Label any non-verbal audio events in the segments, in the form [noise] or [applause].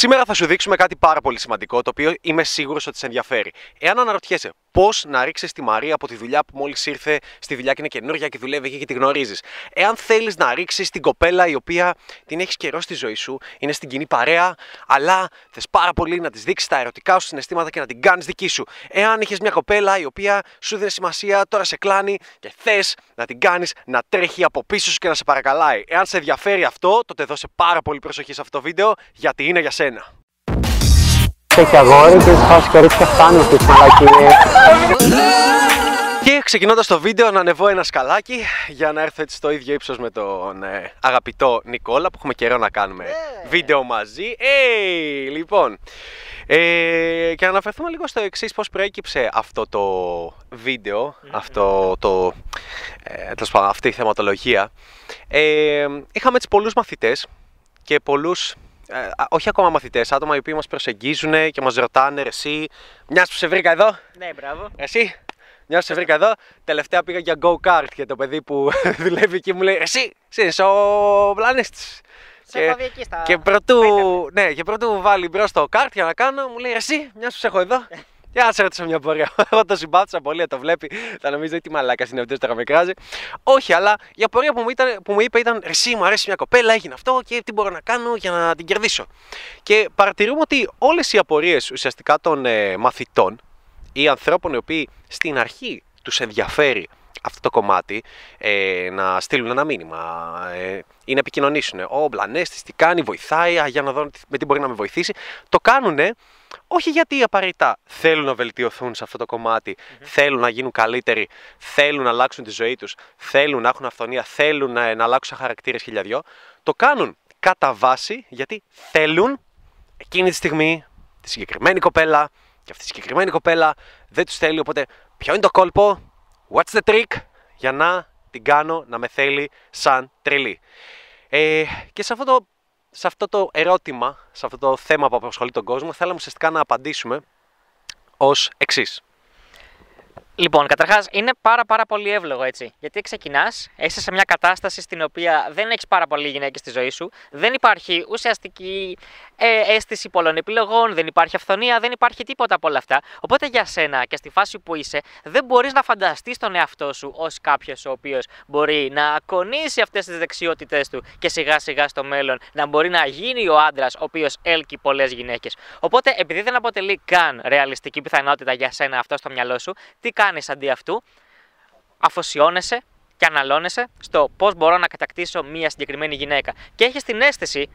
Σήμερα θα σου δείξουμε κάτι πάρα πολύ σημαντικό, το οποίο είμαι σίγουρος ότι σε ενδιαφέρει. Εάν αναρωτιέσαι πώς να ρίξεις τη Μαρία από τη δουλειά που μόλις ήρθε στη δουλειά και είναι καινούργια και δουλεύει εκεί και τη γνωρίζεις. Εάν θέλεις να ρίξεις την κοπέλα η οποία την έχεις καιρό στη ζωή σου, είναι στην κοινή παρέα, αλλά θες πάρα πολύ να της δείξεις τα ερωτικά σου συναισθήματα και να την κάνεις δική σου. Εάν είχες μια κοπέλα η οποία σου δίνει σημασία, τώρα σε κλάνει και θες να την κάνεις να τρέχει από πίσω σου και να σε παρακαλάει. Εάν σε ενδιαφέρει αυτό, τότε δώσε πάρα πολύ προσοχή σε αυτό το βίντεο γιατί είναι για σένα. Έχει αγόρι και φάση κορίτσια φτάνουν στις μαλακίες. Και ξεκινώντας το βίντεο να ανεβώ ένα σκαλάκι για να έρθω έτσι στο ίδιο ύψος με τον ε, αγαπητό Νικόλα που έχουμε καιρό να κάνουμε βίντεο μαζί. Hey, λοιπόν, ε, και να αναφερθούμε λίγο στο εξής πώς προέκυψε αυτό το βίντεο, αυτό το, ε, τέλος πάντων, αυτή η θεματολογία. Ε, είχαμε έτσι πολλούς μαθητές και πολλούς ε, α, όχι ακόμα μαθητές, άτομα οι οποίοι μας προσεγγίζουν και μας ρωτάνε, εσύ, μιας που σε βρήκα εδώ. Ναι, μπράβο. Εσύ, μιας που σε βρήκα εδώ. Τελευταία πήγα για go kart και το παιδί που [laughs] δουλεύει εκεί μου λέει, Εσύ, εσύ είσαι ο πλανήτης. Σε έχω δει εκεί στα... Και πρωτού, Πέντε. ναι, και πρωτού βάλει μπρος το κάρτ για να κάνω, μου λέει Εσύ, μιας που σε έχω εδώ. [laughs] Για να σε ρωτήσω μια πορεία. [laughs] Εγώ το συμπάθησα πολύ, το βλέπει. Θα νομίζω ότι μαλάκα είναι αυτό, τώρα με κράζει. Όχι, αλλά η απορία που μου, ήταν, που μου είπε ήταν Εσύ, μου αρέσει μια κοπέλα, έγινε αυτό και τι μπορώ να κάνω για να την κερδίσω. Και παρατηρούμε ότι όλες οι απορίες ουσιαστικά των ε, μαθητών ή ανθρώπων οι οποίοι στην αρχή τους ενδιαφέρει αυτό το κομμάτι ε, να στείλουν ένα μήνυμα ε, ή να επικοινωνήσουν. Ο Μπλανέστη τι κάνει, βοηθάει, α, για να δω τι- με τι μπορεί να με βοηθήσει. Το κάνουν όχι γιατί απαραίτητα θέλουν να βελτιωθούν σε αυτό το κομματι θέλουν να γίνουν καλύτεροι, θέλουν να αλλάξουν τη ζωή τους, θέλουν να έχουν αυθονία, θέλουν να, να αλλάξουν χαρακτήρες χιλιαδιό. Το κάνουν κατά βάση γιατί θέλουν εκείνη τη στιγμή τη συγκεκριμένη κοπέλα και αυτή η συγκεκριμένη κοπέλα δεν τους θέλει. Οπότε, ποιο είναι το κόλπο, what's the trick για να την κάνω να με θέλει σαν τρελή. Ε, και σε αυτό, το, σε αυτό το ερώτημα, σε αυτό το θέμα που απασχολεί τον κόσμο, θέλαμε ουσιαστικά να απαντήσουμε ως εξής. Λοιπόν, καταρχάς είναι πάρα, πάρα πολύ εύλογο έτσι. Γιατί ξεκινάς, είσαι σε μια κατάσταση στην οποία δεν έχεις πάρα πολλοί γυναίκες στη ζωή σου, δεν υπάρχει ουσιαστική ε, αίσθηση πολλών επιλογών, δεν υπάρχει αυθονία, δεν υπάρχει τίποτα από όλα αυτά. Οπότε για σένα και στη φάση που είσαι, δεν μπορείς να φανταστείς τον εαυτό σου ως κάποιος ο οποίος μπορεί να ακονίσει αυτές τις δεξιότητές του και σιγά σιγά στο μέλλον να μπορεί να γίνει ο άντρας ο οποίος έλκει πολλές γυναίκες. Οπότε επειδή δεν αποτελεί καν ρεαλιστική πιθανότητα για σένα αυτό στο μυαλό σου, τι κάνεις αντί αυτού, αφοσιώνεσαι και αναλώνεσαι στο πώς μπορώ να κατακτήσω μία συγκεκριμένη γυναίκα. Και έχεις την αίσθηση,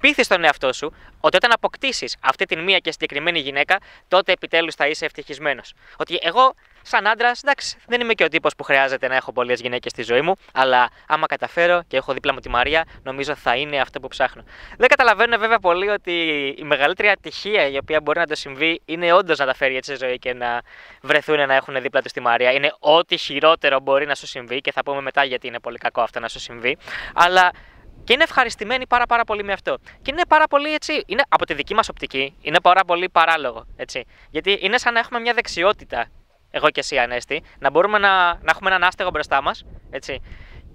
πείθεις τον εαυτό σου, ότι όταν αποκτήσεις αυτή την μία και συγκεκριμένη γυναίκα, τότε επιτέλους θα είσαι ευτυχισμένος. Ότι εγώ, σαν άντρα, εντάξει, δεν είμαι και ο τύπος που χρειάζεται να έχω πολλές γυναίκες στη ζωή μου, αλλά άμα καταφέρω και έχω δίπλα μου τη Μαρία, νομίζω θα είναι αυτό που ψάχνω. Δεν καταλαβαίνω βέβαια πολύ ότι η μεγαλύτερη ατυχία η οποία μπορεί να το συμβεί είναι όντως να τα φέρει έτσι στη ζωή και να βρεθούν να έχουν δίπλα τους τη Μαρία. Είναι ό,τι χειρότερο μπορεί να σου συμβεί και θα πούμε μετά γιατί είναι πολύ κακό αυτό να σου συμβεί. Αλλά και είναι ευχαριστημένοι πάρα, πάρα πολύ με αυτό. Και είναι πάρα πολύ έτσι, είναι από τη δική μας οπτική, είναι πάρα πολύ παράλογο. Έτσι. Γιατί είναι σαν να έχουμε μια δεξιότητα, εγώ και εσύ Ανέστη, να μπορούμε να, να έχουμε έναν άστεγο μπροστά μας. Έτσι.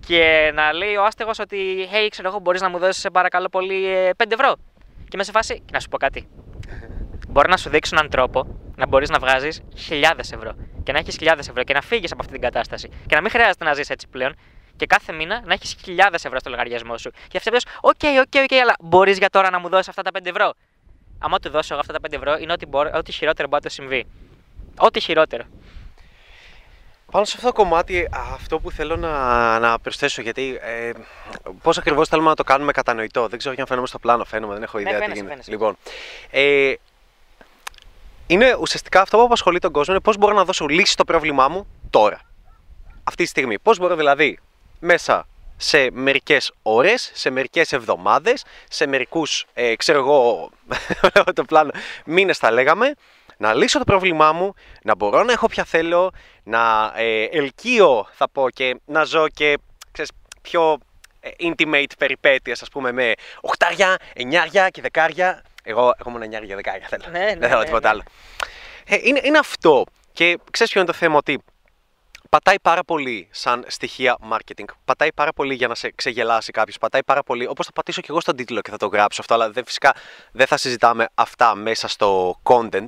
Και να λέει ο άστεγος ότι, hey, ξέρω εγώ, μπορείς να μου δώσεις παρακαλώ πολύ ε, 5 ευρώ. Και με σε φάση, και να σου πω κάτι. Μπορώ να σου δείξω έναν τρόπο να μπορείς να βγάζεις χιλιάδες ευρώ. Και να έχεις χιλιάδες ευρώ και να φύγεις από αυτή την κατάσταση. Και να μην χρειάζεται να ζεις έτσι πλέον. Και κάθε μήνα να έχεις χιλιάδες ευρώ στο λογαριασμό σου. Και αυτή πει: Ok, ok, ok, αλλά μπορείς για τώρα να μου δώσεις αυτά τα 5 ευρώ. Άμα του δώσω εγώ αυτά τα 5 ευρώ, είναι ό,τι, μπορώ, ό,τι χειρότερο μπορεί να του συμβεί. Ό,τι χειρότερο. Πάνω σε αυτό το κομμάτι, αυτό που θέλω να, να προσθέσω, γιατί ε, πώς ακριβώς θέλουμε να το κάνουμε κατανοητό. Δεν ξέρω αν φαίνομαι στο πλάνο, φαίνομαι, δεν έχω ιδέα τι φαίνεσαι, γίνεται. φαίνεσαι. Λοιπόν, ε, είναι ουσιαστικά αυτό που απασχολεί τον κόσμο είναι πώς μπορώ να δώσω λύση στο πρόβλημά μου τώρα. Αυτή τη στιγμή. Πώς μπορώ δηλαδή μέσα σε μερικές ώρες, σε μερικές εβδομάδες, σε μερικούς, ε, ξέρω εγώ, βλέπω [laughs] το πλάνο, μήνες θα λέγαμε, να λύσω το πρόβλημά μου, να μπορώ να έχω πια θέλω, να ε, ελκύω, θα πω, και να ζω και ξέρεις, πιο ε, intimate περιπέτειες, ας πούμε, με οχτάρια, εννιάρια και δεκάρια. Εγώ, εγώ μόνο εννιάρια και δεκάρια θέλω. Ναι, ναι, Δεν θέλω ναι, τίποτα ναι. άλλο. Ε, είναι, είναι αυτό. Και ξέρεις ποιο είναι το θέμα, ότι πατάει πάρα πολύ σαν στοιχεία marketing. Πατάει πάρα πολύ για να σε ξεγελάσει κάποιος. Πατάει πάρα πολύ, όπως θα πατήσω και εγώ στον τίτλο και θα το γράψω αυτό, αλλά δεν, φυσικά δεν θα συζητάμε αυτά μέσα στο content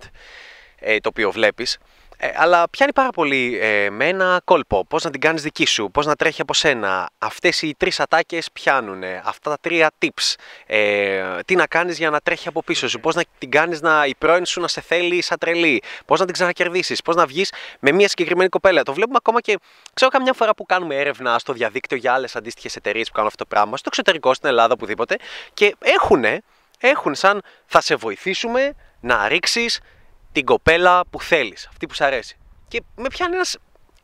ε, το οποίο βλέπεις. Ε, αλλά πιάνει πάρα πολύ ε, με ένα κόλπο. Πώς να την κάνεις δική σου, πώς να τρέχει από σένα. Αυτές οι τρεις ατάκες πιάνουν. Αυτά τα τρία tips. Ε, τι να κάνεις για να τρέχει από πίσω σου. Πώς να την κάνεις να η πρώην σου να σε θέλει σαν τρελή. Πώς να την ξανακερδίσεις. Πώς να βγεις με μια συγκεκριμένη κοπέλα. Το βλέπουμε ακόμα και ξέρω καμιά φορά που κάνουμε έρευνα στο διαδίκτυο για άλλες αντίστοιχες εταιρείες που κάνουν αυτό το πράγμα. Στο εξωτερικό, στην Ελλάδα, οπουδήποτε. Και έχουν, έχουν σαν θα σε βοηθήσουμε να ρίξεις την κοπέλα που θέλεις, αυτή που σου αρέσει. Και με πιάνει ένας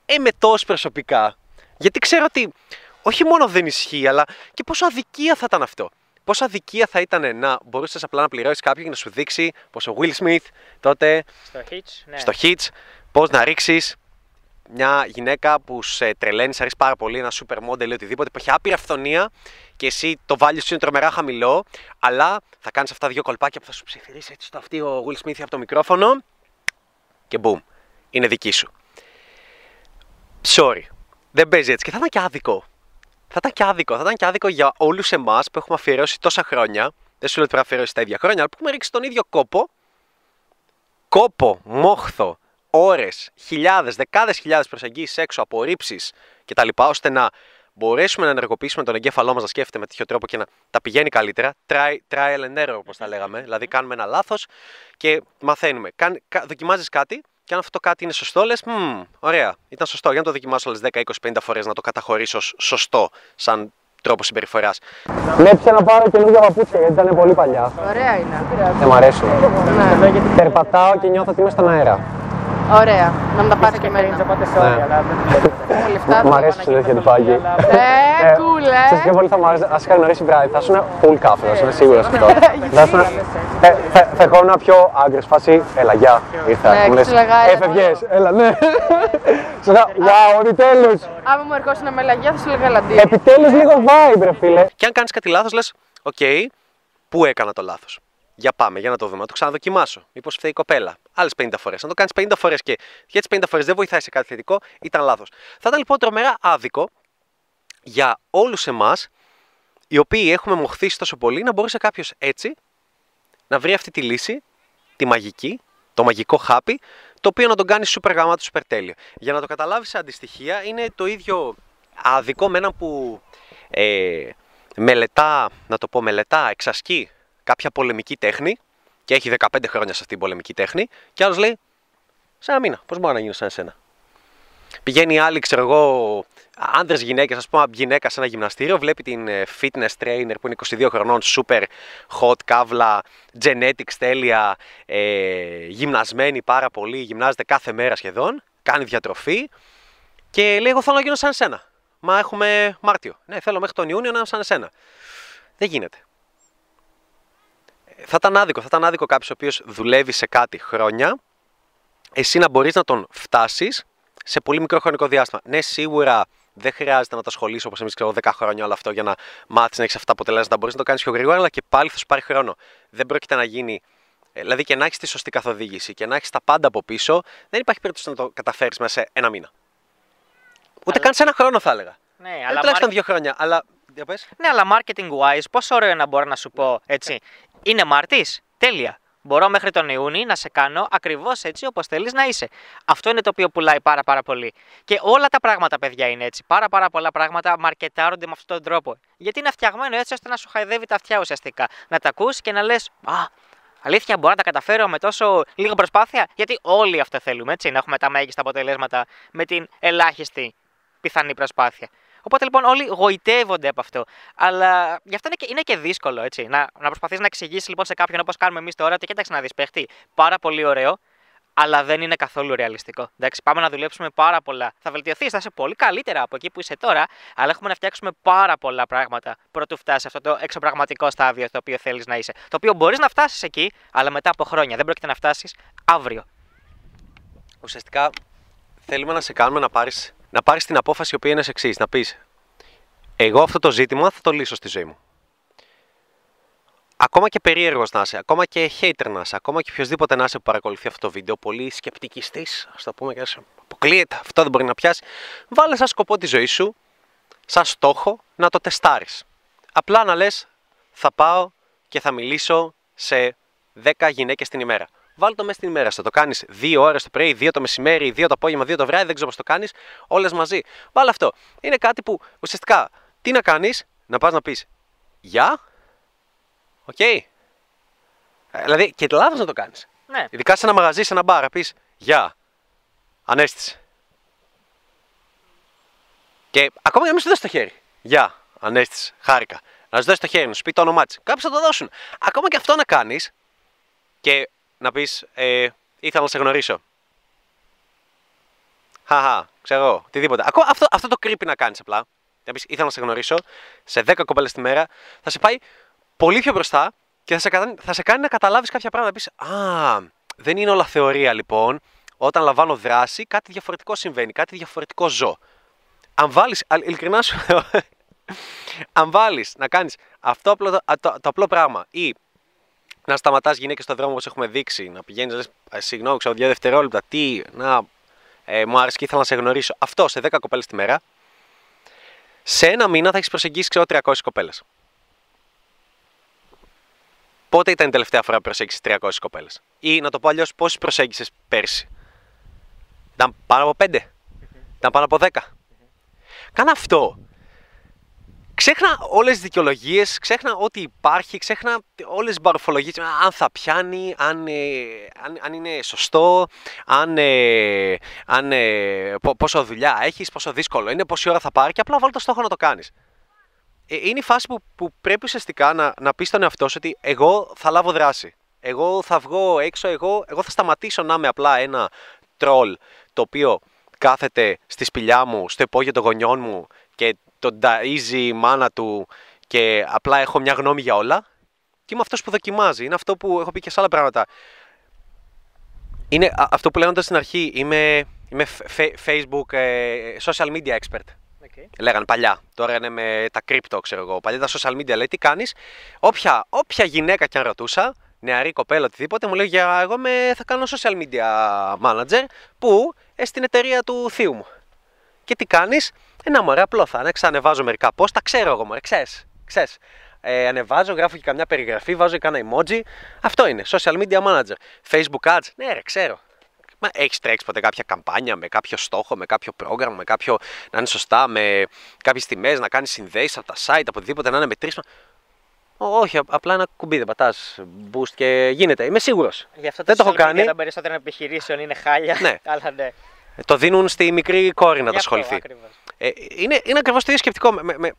εμετό προσωπικά. Γιατί ξέρω ότι όχι μόνο δεν ισχύει, αλλά και πόσο αδικία θα ήταν αυτό. Πόσο αδικία θα ήταν να μπορούσες απλά να πληρώσεις κάποιον για να σου δείξει πως ο Will Smith τότε Στο Hitch, ναι. στο Hits, πώς να ρίξεις μια γυναίκα που σε τρελαίνει, σε αρέσει πάρα πολύ, ένα super model ή οτιδήποτε, που έχει άπειρα αυθονία και εσύ το value σου είναι τρομερά χαμηλό, αλλά θα κάνεις αυτά δύο κολπάκια που θα σου ψιθυρίσει έτσι στο αυτί ο Will Smith από το μικρόφωνο και boom, είναι δική σου. Sorry, δεν παίζει έτσι και θα ήταν και άδικο. Θα ήταν και άδικο, θα ήταν και άδικο για όλους εμάς που έχουμε αφιερώσει τόσα χρόνια. Δεν σου λέω ότι πρέπει να αφιερώσεις τα ίδια χρόνια, αλλά που έχουμε ρίξει τον ίδιο κόπο κόπο, μόχθο, ώρες, χιλιάδες, δεκάδες χιλιάδες προσεγγίσεις έξω, απορρίψεις κτλ. ώστε να μπορέσουμε να ενεργοποιήσουμε τον εγκέφαλό μας να σκέφτεται με τέτοιο τρόπο και να τα πηγαίνει καλύτερα. Try, trial and error, όπως τα λέγαμε. Δηλαδή, κάνουμε ένα λάθος και μαθαίνουμε. Δοκιμάζεις κάτι και αν αυτό το κάτι είναι σωστό, λες, ωραία, ήταν σωστό. Για να το δοκιμάσω άλλες 10, 20, 50 φορές να το καταχωρήσω ως σωστό σαν τρόπο συμπεριφοράς. Νέψε να πάρω καινούργια παπούτσια γιατί ήταν πολύ παλιά. Ωραία είναι. Δεν μ' αρέσουν. Ναι. Περπατάω και νιώθω ότι είμαι στον αέρα. Ωραία. Να μου τα πάρει και εμένα. Μου λεφτά. Μ' αρέσει το τέτοιο τυπάκι. Ε, κούλε. Ξέρεις ποιο πολύ θα μου άρεσε, ας είχα γνωρίσει βράδυ, θα ήσουν full κάφεδος, είμαι σίγουρος αυτό. Θα ήσουν, ε, θα, θα ερχόμουν πιο άγκρες, φάση, έλα, γεια, ήρθα. Ναι, Μου λες, σου λέγα, έλα, έφευγες, έλα, ναι. Σου λέγα, wow, επιτέλους, Άμα μου ερχόσουν με λαγιά θα σου λέγα λαντή. επιτέλους λίγο vibe, ρε φίλε. Και αν κάνεις κάτι λάθος, λες, οκ, πού έκανα το λάθος. Για πάμε, για να το δούμε, να το ξαναδοκιμάσω. Μήπως φταίει η κοπέλα. Άλλες 50 φορές. Αν το κάνεις 50 φορές και για τις 50 φορές δεν βοηθάει σε κάτι θετικό, ήταν λάθος. Θα ήταν λοιπόν τρομερά άδικο για όλους εμάς, οι οποίοι έχουμε μοχθήσει τόσο πολύ, να μπορούσε κάποιος έτσι να βρει αυτή τη λύση, τη μαγική, το μαγικό χάπι, το οποίο να τον κάνει super γάμα του super τέλειο. Για να το καταλάβεις σε αντιστοιχεία, είναι το ίδιο άδικο με έναν που ε, μελετά, να το πω μελετά, εξασκεί κάποια πολεμική τέχνη και έχει 15 χρόνια σε αυτή την πολεμική τέχνη και άλλος λέει, σε ένα μήνα, πώς μπορώ να γίνω σαν εσένα. Πηγαίνει άλλη, ξέρω εγώ, άντρε γυναίκες, ας πούμε, γυναίκα σε ένα γυμναστήριο, βλέπει την ε, fitness trainer που είναι 22 χρονών, super hot, καύλα, genetics τέλεια, ε, γυμνασμένη πάρα πολύ, γυμνάζεται κάθε μέρα σχεδόν, κάνει διατροφή και λέει: Εγώ θέλω να γίνω σαν εσένα. Μα έχουμε Μάρτιο. Ναι, θέλω μέχρι τον Ιούνιο να είμαι σαν εσένα. Δεν γίνεται. Θα ήταν άδικο. Θα ήταν άδικο κάποιος ο οποίος δουλεύει σε κάτι χρόνια, εσύ να μπορείς να τον φτάσεις σε πολύ μικρό χρονικό διάστημα. Ναι, σίγουρα δεν χρειάζεται να τα ασχολείσαι όπως εμείς ξέρω 10 χρόνια όλο αυτό για να μάθεις να έχεις αυτά τα αποτελέσματα. Μπορείς να το κάνεις πιο γρήγορα, αλλά και πάλι θα σου πάρει χρόνο. Δεν πρόκειται να γίνει. ε, Δηλαδή και να έχεις τη σωστή καθοδήγηση και να έχεις τα πάντα από πίσω, δεν υπάρχει περίπτωση να το καταφέρεις μέσα σε ένα μήνα. Ούτε Αλλά- καν σε ένα χρόνο θα έλεγα. Ναι, Ε, αλλά τουλάχιστον mark- δύο χρόνια. Αλλά. Για πες. Ναι, αλλά marketing wise, πόσο ωραίο να μπορώ να σου πω έτσι. Είναι Μάρτη, τέλεια. Μπορώ μέχρι τον Ιούνιο να σε κάνω ακριβώς έτσι όπως θέλεις να είσαι. Αυτό είναι το οποίο πουλάει πάρα πάρα πολύ. Και όλα τα πράγματα, παιδιά, είναι έτσι. Πάρα πάρα πολλά πράγματα μαρκετάρονται με αυτόν τον τρόπο. Γιατί είναι φτιαγμένο έτσι ώστε να σου χαϊδεύει τα αυτιά ουσιαστικά. Να τα ακούς και να λες, Α, αλήθεια μπορώ να τα καταφέρω με τόσο λίγη προσπάθεια. Γιατί όλοι αυτό θέλουμε, έτσι. Να έχουμε τα μέγιστα αποτελέσματα με την ελάχιστη πιθανή προσπάθεια. Οπότε λοιπόν όλοι γοητεύονται από αυτό. Αλλά γι' αυτό είναι και, είναι και δύσκολο έτσι. Να, να προσπαθείς να εξηγήσεις λοιπόν σε κάποιον όπως κάνουμε εμείς τώρα ότι κοίταξε να δεις παίχτη. Πάρα πολύ ωραίο, αλλά δεν είναι καθόλου ρεαλιστικό. Εντάξει, πάμε να δουλέψουμε πάρα πολλά. Θα βελτιωθείς, θα είσαι πολύ καλύτερα από εκεί που είσαι τώρα, αλλά έχουμε να φτιάξουμε πάρα πολλά πράγματα πρωτού φτάσεις σε αυτό το εξωπραγματικό στάδιο το οποίο θέλεις να είσαι. Το οποίο μπορείς να φτάσεις εκεί, αλλά μετά από χρόνια. Δεν πρόκειται να φτάσεις αύριο. ουσιαστικά θέλουμε να σε κάνουμε να πάρεις, να πάρεις την απόφαση η οποία είναι εξής. Να πεις, εγώ αυτό το ζήτημα θα το λύσω στη ζωή μου. Ακόμα και περίεργος να είσαι, ακόμα και hater να είσαι, ακόμα και οποιοδήποτε να είσαι που παρακολουθεί αυτό το βίντεο, πολύ σκεπτικιστής, ας το πούμε και να είσαι από αποκλείεται, αυτό δεν μπορεί να πιάσει. Βάλε σαν σκοπό τη ζωή σου, σαν στόχο, να το τεστάρεις. Απλά να λες, θα πάω και θα μιλήσω σε 10 γυναίκες την ημέρα. Βάλτε το μέσα στην ημέρα σου. Το κάνεις 2 ώρες το πρωί, 2 το μεσημέρι, 2 το απόγευμα, 2 το βράδυ, δεν ξέρω πώς το κάνεις. Όλες μαζί. Βάλε αυτό. Είναι κάτι που ουσιαστικά τι να κάνεις, να πας να πεις Γεια. Ok. Okay. Δηλαδή και λάθος να το κάνεις. Ναι. Ειδικά σε ένα μαγαζί, σε ένα μπαρ, να πεις Γεια. Ανέστης. Και ακόμα για να μην σου δώσει το χέρι. Γεια. Ανέστης. Χάρηκα. Να σου δώσει το χέρι, να σου πει το όνομά της. Κάποιοι θα το δώσουν. Ακόμα και αυτό να κάνεις και να πεις ε, ήθελα να σε γνωρίσω. Χαχα, ξέρω, οτιδήποτε. Ακόμα αυτό, αυτό το creepy να κάνεις απλά. Να πεις ήθελα να σε γνωρίσω σε 10 κοπέλες τη μέρα, θα σε πάει πολύ πιο μπροστά και θα σε, κάνει, θα σε κάνει να καταλάβεις κάποια πράγματα. Να πεις Α, δεν είναι όλα θεωρία λοιπόν. Όταν λαμβάνω δράση, κάτι διαφορετικό συμβαίνει, κάτι διαφορετικό ζω. Αν βάλεις, ειλικρινά σου [laughs] αν βάλεις να κάνεις αυτό το, το, το, απλό πράγμα ή να σταματάς γυναίκες στον δρόμο όπως έχουμε δείξει, να πηγαίνεις, λες, συγγνώμη, ξέρω δύο δευτερόλεπτα, τι, να, ε, μου άρεσε και ήθελα να σε γνωρίσω. Αυτό σε 10 κοπέλες τη μέρα, σε ένα μήνα θα έχεις προσεγγίσει, ξέρω, 300 κοπέλες. Πότε ήταν η τελευταία φορά που προσέγγισες 300 κοπέλες, ή να το πω αλλιώς, πόσες προσέγγισες πέρσι; Ήταν πάνω από 5, ήταν πάνω από 10. Κάνε αυτό ξέχνα όλες τις δικαιολογίες, ξέχνα ό,τι υπάρχει, ξέχνα όλες τις μπαροφολογίες, αν θα πιάνει, αν, ε, αν, αν είναι σωστό, αν, ε, αν ε, πόσο δουλειά έχεις, πόσο δύσκολο είναι, πόση ώρα θα πάρει και απλά βάλει το στόχο να το κάνεις. είναι η φάση που, που πρέπει ουσιαστικά να, να πεις στον εαυτό σου ότι εγώ θα λάβω δράση. Εγώ θα βγω έξω, εγώ, εγώ θα σταματήσω να είμαι απλά ένα τρόλ το οποίο κάθεται στη σπηλιά μου, στο υπόγειο των γονιών μου και τον ταΐζει η μάνα του και απλά έχω μια γνώμη για όλα. Και είμαι αυτός που δοκιμάζει. Είναι αυτό που έχω πει και σε άλλα πράγματα. Είναι αυτό που λέγοντα στην αρχή, είμαι, είμαι Facebook, ε, social media expert. Okay. Λέγανε παλιά. Τώρα είναι με τα crypto, ξέρω εγώ. Παλιά τα social media λέει τι κάνεις; Όποια, όποια γυναίκα και αν ρωτούσα, νεαρή κοπέλα, οτιδήποτε, μου λέει για εγώ με, θα κάνω social media manager που ε, στην εταιρεία του θείου μου. Και τι κάνεις, ένα μωρέ, απλό θα είναι. Ξανεβάζω μερικά πώ, τα ξέρω εγώ, μωρέ, ξέρεις, ξέρεις. Ε, ανεβάζω, γράφω και καμιά περιγραφή, βάζω και ένα emoji. Αυτό είναι. Social media manager. Facebook ads. Ναι, ρε, ξέρω. Μα έχεις τρέξει ποτέ κάποια καμπάνια με κάποιο στόχο, με κάποιο πρόγραμμα, με κάποιο να είναι σωστά, με κάποιες τιμές, να κάνεις συνδέσεις από τα site, από οτιδήποτε να είναι μετρήσιμο. Όχι, απλά ένα κουμπί δεν πατάς boost και γίνεται. Είμαι σίγουρος. Δεν το έχω κάνει. Τα περισσότερα επιχειρήσεων είναι χάλια. Ναι. [laughs] Αλλά ναι. Το δίνουν στη μικρή κόρη να τα ασχοληθεί. Ε, είναι είναι ακριβώς το ίδιο σκεπτικό με, με,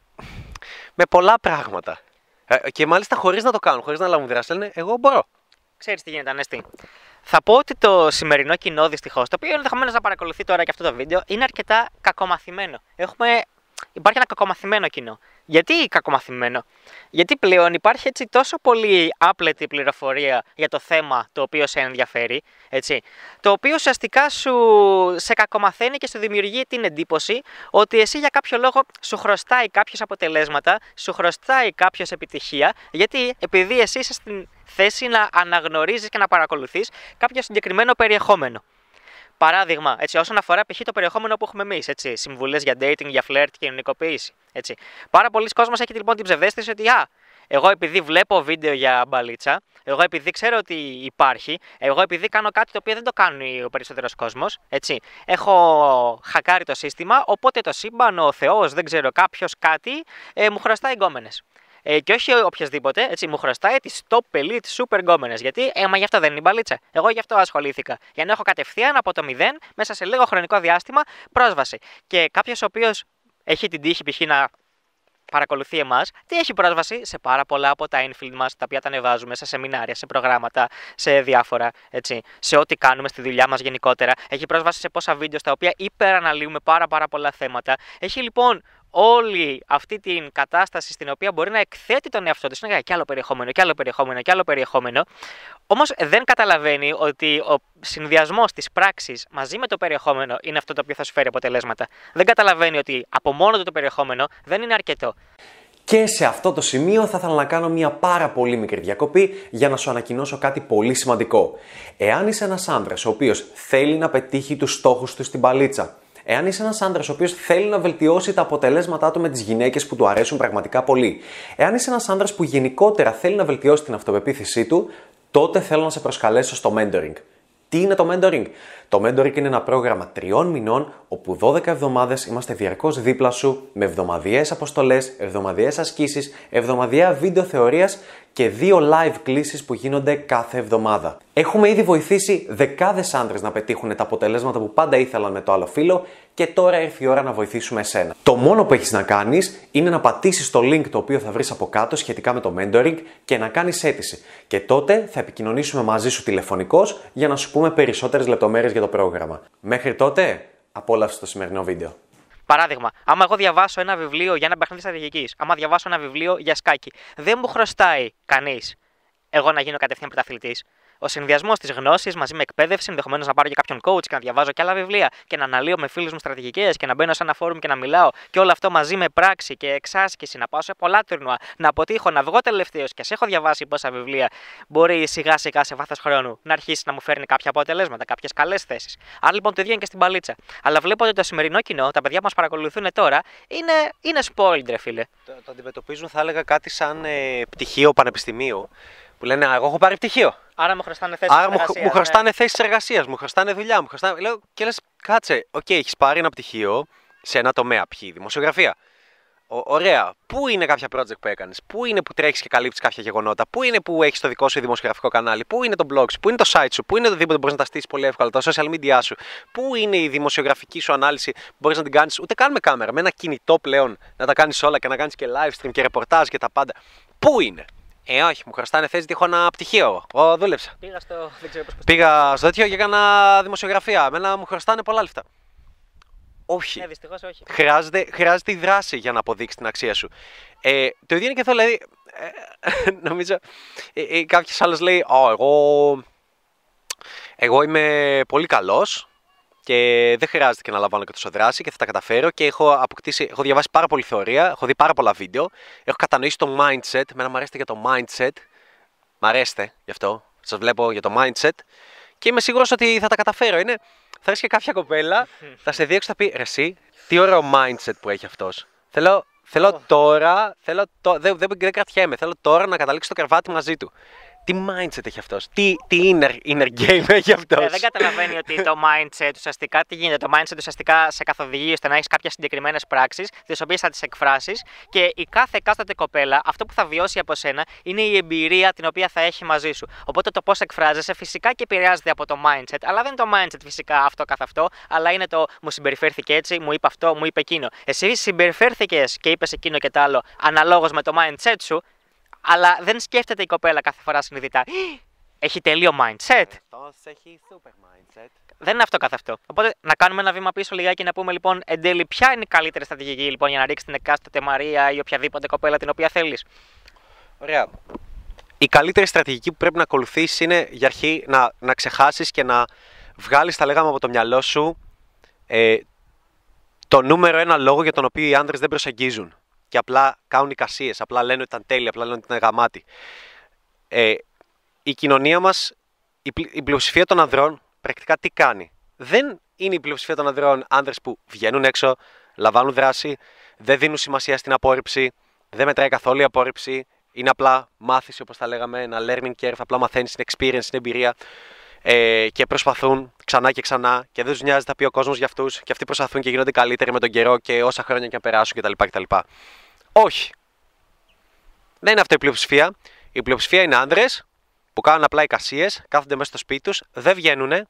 με πολλά πράγματα. Ε, και μάλιστα χωρίς να το κάνουν, χωρίς να λάβουν δράση. Λένε, Εγώ μπορώ. Ξέρεις τι γίνεται, Ανέστη. Θα πω ότι το σημερινό κοινό δυστυχώς, το οποίο ενδεχομένως να παρακολουθεί τώρα και αυτό το βίντεο, είναι αρκετά κακομαθημένο. Έχουμε υπάρχει ένα κακομαθημένο κοινό. Γιατί κακομαθημένο, Γιατί πλέον υπάρχει έτσι τόσο πολύ άπλετη πληροφορία για το θέμα το οποίο σε ενδιαφέρει, έτσι, το οποίο ουσιαστικά σου σε κακομαθαίνει και σου δημιουργεί την εντύπωση ότι εσύ για κάποιο λόγο σου χρωστάει κάποιο αποτελέσματα, σου χρωστάει κάποιο επιτυχία, γιατί επειδή εσύ είσαι στην θέση να αναγνωρίζεις και να παρακολουθείς κάποιο συγκεκριμένο περιεχόμενο. Παράδειγμα, έτσι, όσον αφορά π.χ. το περιεχόμενο που έχουμε εμείς, συμβουλές για dating, για φλερτ και κοινωνικοποίηση. Έτσι. Πάρα πολλοί κόσμοι έχει λοιπόν την ψευδέστηση ότι α, εγώ επειδή βλέπω βίντεο για μπαλίτσα, εγώ επειδή ξέρω ότι υπάρχει, εγώ επειδή κάνω κάτι το οποίο δεν το κάνει ο περισσότερος κόσμος, έτσι. Έχω χακάρει το σύστημα, οπότε το σύμπαν, ο Θεός, δεν ξέρω κάποιος κάτι, ε, μου χρωστάει γκόμενε. Ε, και όχι οποιασδήποτε, έτσι, μου χρωστάει τις top elite super γκόμενες. Γιατί, ε, μα γι' αυτό δεν είναι η μπαλίτσα. Εγώ γι' αυτό ασχολήθηκα. Για να έχω κατευθείαν από το μηδέν, μέσα σε λίγο χρονικό διάστημα, πρόσβαση. Και κάποιος ο οποίος έχει την τύχη π.χ. να παρακολουθεί εμάς, τι έχει πρόσβαση; Σε πάρα πολλά από τα infield μας, τα οποία τα ανεβάζουμε σε σεμινάρια, σε προγράμματα, σε διάφορα, έτσι, σε ό,τι κάνουμε στη δουλειά μας γενικότερα. Έχει πρόσβαση σε πόσα βίντεο στα οποία υπεραναλύουμε πάρα, πάρα πολλά θέματα. Έχει λοιπόν όλη αυτή την κατάσταση στην οποία μπορεί να εκθέτει τον εαυτό του, είναι και άλλο περιεχόμενο, και άλλο περιεχόμενο, και άλλο περιεχόμενο. Όμως δεν καταλαβαίνει ότι ο συνδυασμός της πράξης μαζί με το περιεχόμενο είναι αυτό το οποίο θα σου φέρει αποτελέσματα. Δεν καταλαβαίνει ότι από μόνο του το περιεχόμενο δεν είναι αρκετό. Και σε αυτό το σημείο θα ήθελα να κάνω μια πάρα πολύ μικρή διακοπή για να σου ανακοινώσω κάτι πολύ σημαντικό. Εάν είσαι ένας άντρα ο οποίος θέλει να πετύχει τους στόχους του στην παλίτσα, Εάν είσαι ένας άντρας ο οποίος θέλει να βελτιώσει τα αποτελέσματά του με τις γυναίκες που του αρέσουν πραγματικά πολύ, εάν είσαι ένας άντρας που γενικότερα θέλει να βελτιώσει την αυτοπεποίθησή του, τότε θέλω να σε προσκαλέσω στο mentoring. Τι είναι το mentoring? Το mentoring είναι ένα πρόγραμμα τριών μηνών όπου 12 εβδομάδες είμαστε διαρκώς δίπλα σου με εβδομαδιαίες αποστολές, εβδομαδιαίες ασκήσεις, εβδομαδιαία βίντεο θεωρίας και δύο live κλήσεις που γίνονται κάθε εβδομάδα. Έχουμε ήδη βοηθήσει δεκάδες άντρες να πετύχουν τα αποτελέσματα που πάντα ήθελαν με το άλλο φίλο και τώρα ήρθε η ώρα να βοηθήσουμε εσένα. Το μόνο που έχεις να κάνεις είναι να πατήσεις το link το οποίο θα βρεις από κάτω σχετικά με το mentoring και να κάνεις αίτηση. Και τότε θα επικοινωνήσουμε μαζί σου τηλεφωνικώς για να σου πούμε περισσότερες λεπτομέρειες για το πρόγραμμα. Μέχρι τότε, απόλαυσε το σημερινό βίντεο. Παράδειγμα, άμα εγώ διαβάσω ένα βιβλίο για ένα παιχνίδι στρατηγικής, άμα διαβάσω ένα βιβλίο για σκάκι, δεν μου χρωστάει κανείς εγώ να γίνω κατευθείαν πρωταθλητής. Ο συνδυασμός της γνώσης μαζί με εκπαίδευση, ενδεχομένως να πάρω και κάποιον coach και να διαβάζω και άλλα βιβλία και να αναλύω με φίλους μου στρατηγικές και να μπαίνω σε ένα φόρουμ και να μιλάω και όλο αυτό μαζί με πράξη και εξάσκηση, να πάω σε πολλά τουρνουά, να αποτύχω, να βγω τελευταίος και σε έχω διαβάσει πόσα βιβλία, μπορεί σιγά σιγά σε βάθος χρόνου να αρχίσει να μου φέρνει κάποια αποτελέσματα, κάποιες καλές θέσεις. Άρα λοιπόν το ίδιο είναι και στην μπαλίτσα. Αλλά βλέπω ότι το σημερινό κοινό, τα παιδιά που μας παρακολουθούν τώρα, είναι, είναι spoiled, ρε φίλε. Το, το αντιμετωπίζουν, θα έλεγα, κάτι σαν ε, πτυχίο πανεπιστημίου. Που λένε, Α, εγώ έχω πάρει πτυχίο. Άρα μου χρωστάνε θέσεις Άρα μου, μου χρωστάνε θέσεις εργασίας, μου χρωστάνε δουλειά, μου χρωστάνε. Λέω, και λες, κάτσε, ok, okay, έχεις πάρει ένα πτυχίο σε ένα τομέα, ποιοι, δημοσιογραφία. Ο, ωραία. Πού είναι κάποια project που έκανες, Πού είναι που τρέχεις και καλύπτεις κάποια γεγονότα, Πού είναι που έχεις το δικό σου δημοσιογραφικό κανάλι, Πού είναι το blog σου, Πού είναι το site σου, Πού είναι το οτιδήποτε μπορείς να τα στήσεις πολύ εύκολα, τα social media σου, Πού είναι η δημοσιογραφική σου ανάλυση; Που μπορείς να την κάνεις ούτε καν με κάμερα, με ένα κινητό πλέον να τα κάνεις όλα και να κάνεις και live stream και ρεπορτάζ και τα πάντα. Πού είναι; Ε, όχι, μου χρωστάνε θέση γιατί έχω ένα πτυχίο. Εγώ δούλεψα. Πήγα στο. Δεν ξέρω πώς Πήγα στο τέτοιο και έκανα δημοσιογραφία. Εμένα μου χρωστάνε πολλά λεφτά. Όχι. Ναι, δυστυχώς όχι. Χρειάζεται, χρειάζεται η δράση για να αποδείξει την αξία σου. Ε, το ίδιο είναι και εδώ, δηλαδή. Ε, [laughs] νομίζω. Ε, ε, Κάποιος άλλος λέει: Ω, εγώ. Εγώ είμαι πολύ καλός και δεν χρειάζεται και να λαμβάνω και τόσο δράση και θα τα καταφέρω. Και έχω αποκτήσει, έχω διαβάσει πάρα πολύ θεωρία, έχω δει πάρα πολλά βίντεο, έχω κατανοήσει το mindset, εμένα μου αρέσει για το mindset, μ' αρέσει γι' αυτό, σας βλέπω για το mindset. Και είμαι σίγουρος ότι θα τα καταφέρω, είναι, θα έρθει και κάποια κοπέλα, θα σε δείξει, θα πει, ρε εσύ, τι ωραίο mindset που έχει αυτός. Θέλω, θέλω τώρα, θέλω, το, δεν, δεν, δεν κρατιέμαι, θέλω τώρα να καταλήξω το κρεβάτι μαζί του τι mindset έχει αυτός, τι, τι inner, inner game έχει αυτός; Ε, δεν καταλαβαίνει ότι το mindset ουσιαστικά τι γίνεται; Το mindset ουσιαστικά σε καθοδηγεί ώστε να έχεις κάποιες συγκεκριμένες πράξεις, τις οποίες θα τις εκφράσεις και η κάθε εκάστοτε κοπέλα, αυτό που θα βιώσει από σένα είναι η εμπειρία την οποία θα έχει μαζί σου. Οπότε το πώς εκφράζεσαι φυσικά και επηρεάζεται από το mindset, αλλά δεν είναι το mindset φυσικά αυτό καθ' αυτό, αλλά είναι το μου συμπεριφέρθηκε έτσι, μου είπε αυτό, μου είπε εκείνο. Εσύ συμπεριφέρθηκες και είπες εκείνο και το άλλο αναλόγως με το mindset σου, αλλά δεν σκέφτεται η κοπέλα κάθε φορά συνειδητά. Έχει τελείω mindset. Αυτός έχει super mindset. Δεν είναι αυτό καθ' αυτό. Οπότε να κάνουμε ένα βήμα πίσω λιγάκι και να πούμε λοιπόν εν τέλει ποια είναι η καλύτερη στρατηγική λοιπόν για να ρίξεις την εκάστοτε Μαρία ή οποιαδήποτε κοπέλα την οποία θέλεις. Ωραία. Η καλύτερη στρατηγική που πρέπει να ακολουθήσει είναι για αρχή να, να ξεχάσεις και να βγάλεις, τα λέγαμε από το μυαλό σου, ε, το νούμερο ένα λόγο για τον οποίο οι άντρες δεν προσεγγίζουν και απλά κάνουν εικασίες, απλά λένε ότι ήταν τέλεια, απλά λένε ότι ήταν γαμάτι. Ε, η κοινωνία μας, η, η πλειοψηφία των ανδρών, πρακτικά τι κάνει; Δεν είναι η πλειοψηφία των ανδρών άνδρες που βγαίνουν έξω, λαμβάνουν δράση, δεν δίνουν σημασία στην απόρριψη, δεν μετράει καθόλου η απόρριψη, είναι απλά μάθηση όπως τα λέγαμε, ένα learning curve, απλά μαθαίνεις την experience, την εμπειρία ε, και προσπαθούν ξανά και ξανά και δεν τους νοιάζει θα πει ο κόσμος για αυτούς και αυτοί προσπαθούν και γίνονται καλύτεροι με τον καιρό και όσα χρόνια και να περάσουν κτλ. κτλ. Όχι. Δεν είναι αυτό η πλειοψηφία. Η πλειοψηφία είναι άντρε που κάνουν απλά εικασίες, κάθονται μέσα στο σπίτι τους, δεν βγαίνουν,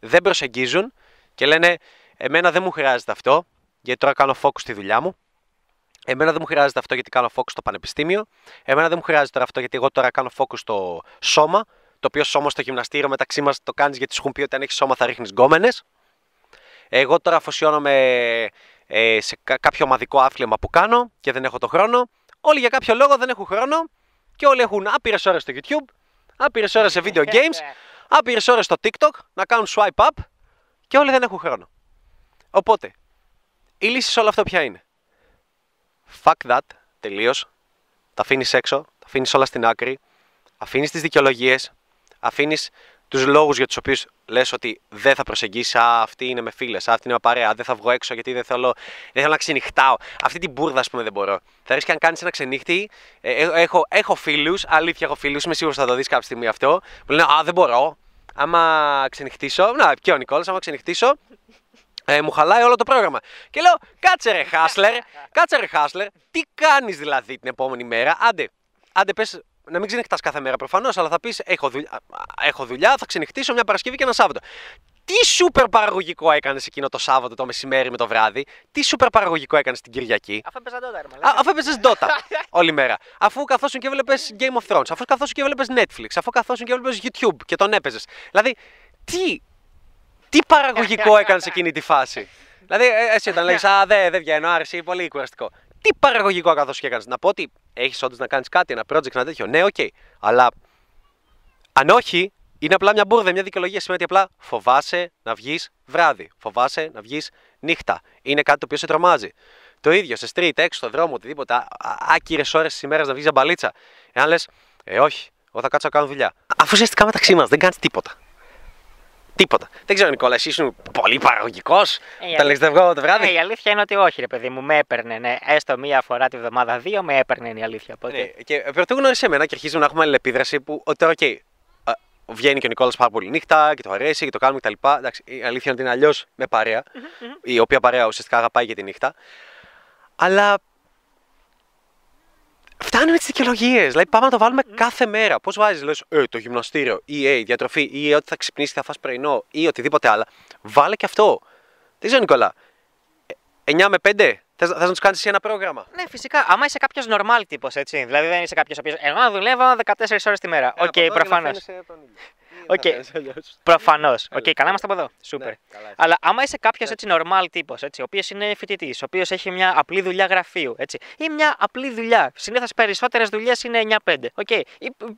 δεν προσεγγίζουν και λένε Εμένα δεν μου χρειάζεται αυτό, γιατί τώρα κάνω focus στη δουλειά μου. Εμένα δεν μου χρειάζεται αυτό γιατί κάνω focus στο πανεπιστήμιο. Εμένα δεν μου χρειάζεται τώρα αυτό γιατί εγώ τώρα κάνω focus στο σώμα. Το οποίο σώμα στο γυμναστήριο μεταξύ μας το κάνεις γιατί σου έχουν πει ότι αν έχεις σώμα θα ρίχνεις γκόμενες. Εγώ τώρα αφοσιώνομαι ε, σε κάποιο ομαδικό άθλημα που κάνω και δεν έχω το χρόνο. Όλοι για κάποιο λόγο δεν έχουν χρόνο και όλοι έχουν άπειρες ώρες στο YouTube, άπειρες ώρες σε video [laughs] games, άπειρες ώρες στο TikTok να κάνουν swipe up και όλοι δεν έχουν χρόνο. Οπότε, η λύση σε όλο αυτό ποια είναι; Fuck that, τελείως, τα αφήνεις έξω, τα αφήνεις όλα στην άκρη, αφήνεις τις δικαιολογίες, αφήνεις τους λόγους για τους οποίους λες ότι δεν θα προσεγγίσεις. Α, αυτή είναι με φίλες, αυτή είναι με παρέα, δεν θα βγω έξω γιατί δεν θέλω, δεν θέλω να ξενυχτάω. Αυτή την μπουρδα, ας πούμε, δεν μπορώ. Θα ρίξει αν κάνεις ένα ξενύχτη. Ε, ε, έχω έχω φίλους, αλήθεια έχω φίλους, είμαι σίγουρος θα το δεις κάποια στιγμή αυτό. Που λένε Α, δεν μπορώ. Άμα ξενυχτήσω, να, και ο Νικόλας, άμα ξενυχτήσω, ε, μου χαλάει όλο το πρόγραμμα. Και λέω, κάτσε ρε Χάσλερ, κάτσε ρε Χάσλερ, τι κάνεις δηλαδή την επόμενη μέρα. Άντε, άντε πες, να μην ξενυχτάς κάθε μέρα προφανώς, αλλά θα πεις: έχω, δουλειά, έχω δουλειά, θα ξενυχτήσω μια Παρασκευή και ένα Σάββατο. Τι σούπερ παραγωγικό έκανες εκείνο το Σάββατο το μεσημέρι με το βράδυ, τι σούπερ παραγωγικό έκανες την Κυριακή; Αφού έπαιζα τότε, ρε Α, μαλάκα. αφού έπαιζες Dota όλη μέρα. Αφού καθόσουν και έβλεπες Game of Thrones, αφού καθόσουν και έβλεπες Netflix, αφού καθόσουν και έβλεπες YouTube και τον έπαιζες. Δηλαδή, τι, τι παραγωγικό [laughs] έκανες εκείνη τη φάση; Δηλαδή, ε, εσύ όταν λέει Α, δεν δε βγαίνω, άρεσε, πολύ κουραστικό. Τι παραγωγικό κάθισες και έκανες. Να πω ότι έχεις όντως να κάνεις κάτι, ένα project, ένα τέτοιο. Ναι, οκ. Αλλά αν όχι, είναι απλά μια μπούρδα, μια δικαιολογία. Σημαίνει ότι απλά φοβάσαι να βγεις βράδυ. Φοβάσαι να βγεις νύχτα. Είναι κάτι το οποίο σε τρομάζει. Το ίδιο σε street, έξω στον δρόμο, οτιδήποτε. Άκυρες ώρες της ημέρας να βγεις για μπαλίτσα. Εάν λες, Ε, όχι, εγώ θα κάτσω να κάνω δουλειά. Αφού ουσιαστικά μεταξύ μας δεν κάνεις τίποτα. Τίποτα. Δεν ξέρω, Νικόλα, εσύ ήσουν πολύ παραγωγικός. Ε, Τα λε, δεν βγω το βράδυ; Ε, η αλήθεια είναι ότι όχι, ρε παιδί μου, με έπαιρνε. Ναι. Έστω μία φορά τη βδομάδα, δύο με έπαιρνε είναι η αλήθεια. Οπότε... Ναι, και πρωτού γνώρισε εμένα και αρχίζουμε να έχουμε αλληλεπίδραση που ότι τώρα, οκ, α, βγαίνει και ο Νικόλας πάρα πολύ νύχτα και του αρέσει και το κάνουμε κτλ. Εντάξει, η αλήθεια είναι ότι είναι αλλιώς με παρέα, η οποία παρέα ουσιαστικά αγαπάει και τη νύχτα. Αλλά φτάνουν τις δικαιολογίες. Δηλαδή, πάμε να το βάλουμε κάθε μέρα. Πώς βάζεις, λες, ε, το γυμναστήριο, ή ε, η διατροφή, ή ε, ότι θα ξυπνήσεις και θα φας πρωινό, ή οτιδήποτε άλλο. Βάλε και αυτό. Δεν ξέρω, Νικόλα; Ε, 9 με 5, θες να τους κάνεις ένα πρόγραμμα; Ναι, φυσικά. Άμα είσαι κάποιος normal τύπος, έτσι. Δηλαδή δεν είσαι κάποιος ο οποίος. Εγώ δουλεύω 14 ώρες τη μέρα. Οκ, προφανώς. Οκ. Προφανώς. Οκ, καλά είμαστε από εδώ. Σούπερ. Ναι, καλά είσαι. Αλλά άμα είσαι κάποιος έτσι normal τύπος, ο οποίος είναι φοιτητής, ο οποίος έχει μια απλή δουλειά γραφείου, έτσι, ή μια απλή δουλειά. Συνήθως περισσότερες δουλειές είναι 9-5. Οκ. Η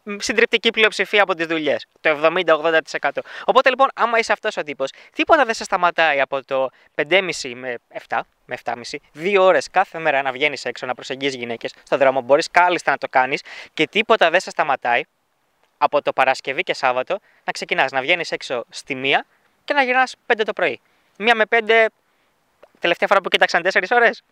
μ, συντριπτική πλειοψηφία από τις δουλειές. Το 70-80%. Οπότε λοιπόν, άμα είσαι αυτός ο τύπος, τίποτα δεν σε σταματάει από το 5,5 με 7, με 7,5, δύο ώρες κάθε μέρα να βγαίνεις έξω, να προσεγγίζεις γυναίκες στον δρόμο. Μπορείς κάλλιστα να το κάνεις και τίποτα δεν σε σταματάει από το Παρασκευή και Σάββατο να ξεκινάς να βγαίνεις έξω στη μία και να γυρνάς 5 το πρωί. Μία με 5, τελευταία φορά που κοίταξαν 4 ώρες.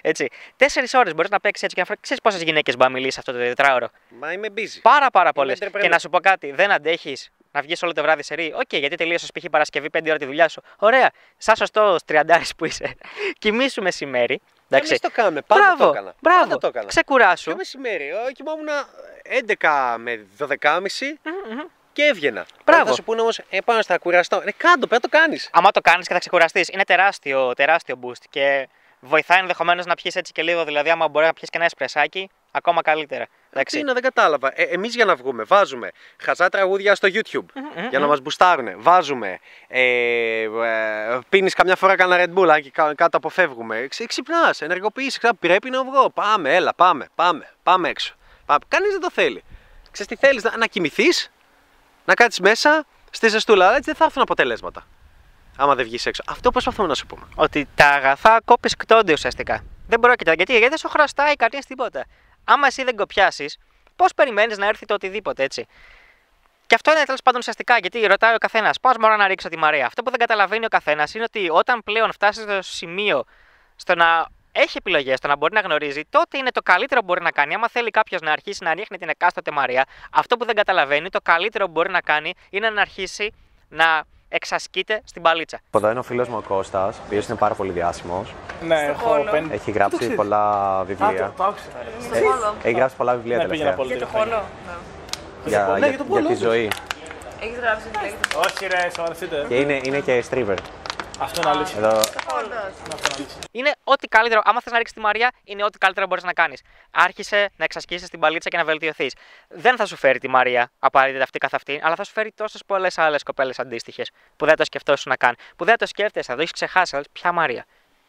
Έτσι. 4 ώρες μπορείς να παίξεις έτσι και να φέρει. Ξέρεις πόσες γυναίκες μπορεί να μιλήσεις αυτό το τετράωρο. Μα είμαι busy. Πάρα πάρα πολλές. entrepreneur. Και να σου πω κάτι, δεν αντέχεις να βγεις όλο το βράδυ σε ρί. Οκ, γιατί τελείωσες π.χ. Παρασκευή 5 ώρα τη δουλειά σου. Ωραία. Σαν σωστός τριαντάρι που είσαι. [laughs] Κοιμήσου μεσημέρι. Εντάξει. Εμείς το κάνουμε. Πάντα Μπράβο, το έκανα. Μπράβο. Πάντα το έκανα. Ξεκουράσου. Και μεσημέρι. ε, Κοιμόμουν 11 με 12.30 και έβγαινα. Μπράβο. Θα σου πούνε όμως, ε, πάνω στα κουραστώ. Ε, κάντο, πρέπει να το κάνεις. άμα το κάνεις και θα ξεκουραστείς, είναι τεράστιο, τεράστιο boost και βοηθάει ενδεχομένως να πιεις έτσι και λίγο. Δηλαδή, άμα μπορεί να πιεις και ένα εσπρεσάκι, ακόμα καλύτερα. Τι Εντάξει. είναι, δεν κατάλαβα. Ε, Εμείς για να βγούμε, βάζουμε χαζά τραγούδια στο YouTube για να μας μπουστάρουν. Βάζουμε. Ε, ε, Πίνεις καμιά φορά κανένα Red Bull, αν και κα- κάτω αποφεύγουμε. Ξε, Ξυπνάς, ενεργοποιήσει. Πρέπει να βγω. Πάμε, έλα, πάμε, πάμε, πάμε έξω. Πάμε. Κανείς δεν το θέλει. Ξέρεις τι θέλεις, να, να κοιμηθείς, να κάτσεις μέσα στη ζεστούλα. Αλλά έτσι δεν θα έρθουν αποτελέσματα. Άμα δεν βγεις έξω. Αυτό προσπαθούμε να σου πούμε. Ότι τα αγαθά κόπης κτώνται ουσιαστικά. Δεν πρόκειται. Γιατί, γιατί δεν σου χρωστάει κανεί τίποτα. Άμα εσύ δεν κοπιάσεις, πώς περιμένεις να έρθει το οτιδήποτε έτσι; Και αυτό είναι τέλος πάντων ουσιαστικά γιατί ρωτάει ο καθένας πώς μπορώ να ρίξω τη Μαρία; Αυτό που δεν καταλαβαίνει ο καθένας είναι ότι όταν πλέον φτάσει στο σημείο στο να έχει επιλογές, στο να μπορεί να γνωρίζει, τότε είναι το καλύτερο που μπορεί να κάνει. Άμα θέλει κάποιος να αρχίσει να ρίχνει την εκάστοτε Μαρία, αυτό που δεν καταλαβαίνει, το καλύτερο που μπορεί να κάνει είναι να αρχίσει να εξασκείται στην παλίτσα. Από εδώ είναι ο φίλος μου ο Κώστας, ο οποίος είναι πάρα πολύ διάσημος. Ναι, έχω πέντε. Έχει γράψει πολλά βιβλία. Το άκουσα. Ε, Έχει γράψει πολλά βιβλία Ναι, πήγαινα τελευταία. πολύ. Για το τελευταία. χολό. Για, Ναι, για, για το για πόλο, τη ζωή. Έχεις γράψει τι λέγεται. Όχι ρε, σοβαρευτείτε. Και είναι, είναι και στρίβερ. Αυτό είναι αλήθεια. Εδώ Αυτό είναι αλήθεια. Είναι ό,τι καλύτερο. Άμα θες να ρίξεις τη Μαρία, είναι ό,τι καλύτερο μπορείς να κάνεις. Άρχισε να εξασκήσεις την παλίτσα και να βελτιωθείς. Δεν θα σου φέρει τη Μαρία απαραίτητα αυτή καθ' αυτή, αλλά θα σου φέρει τόσες πολλές άλλες κοπέλες αντίστοιχες που δεν το σκεφτόσουν να κάνει. Που δεν το σκέφτεσαι, θα το έχεις ξεχάσει. Αλλά ποια Μαρία.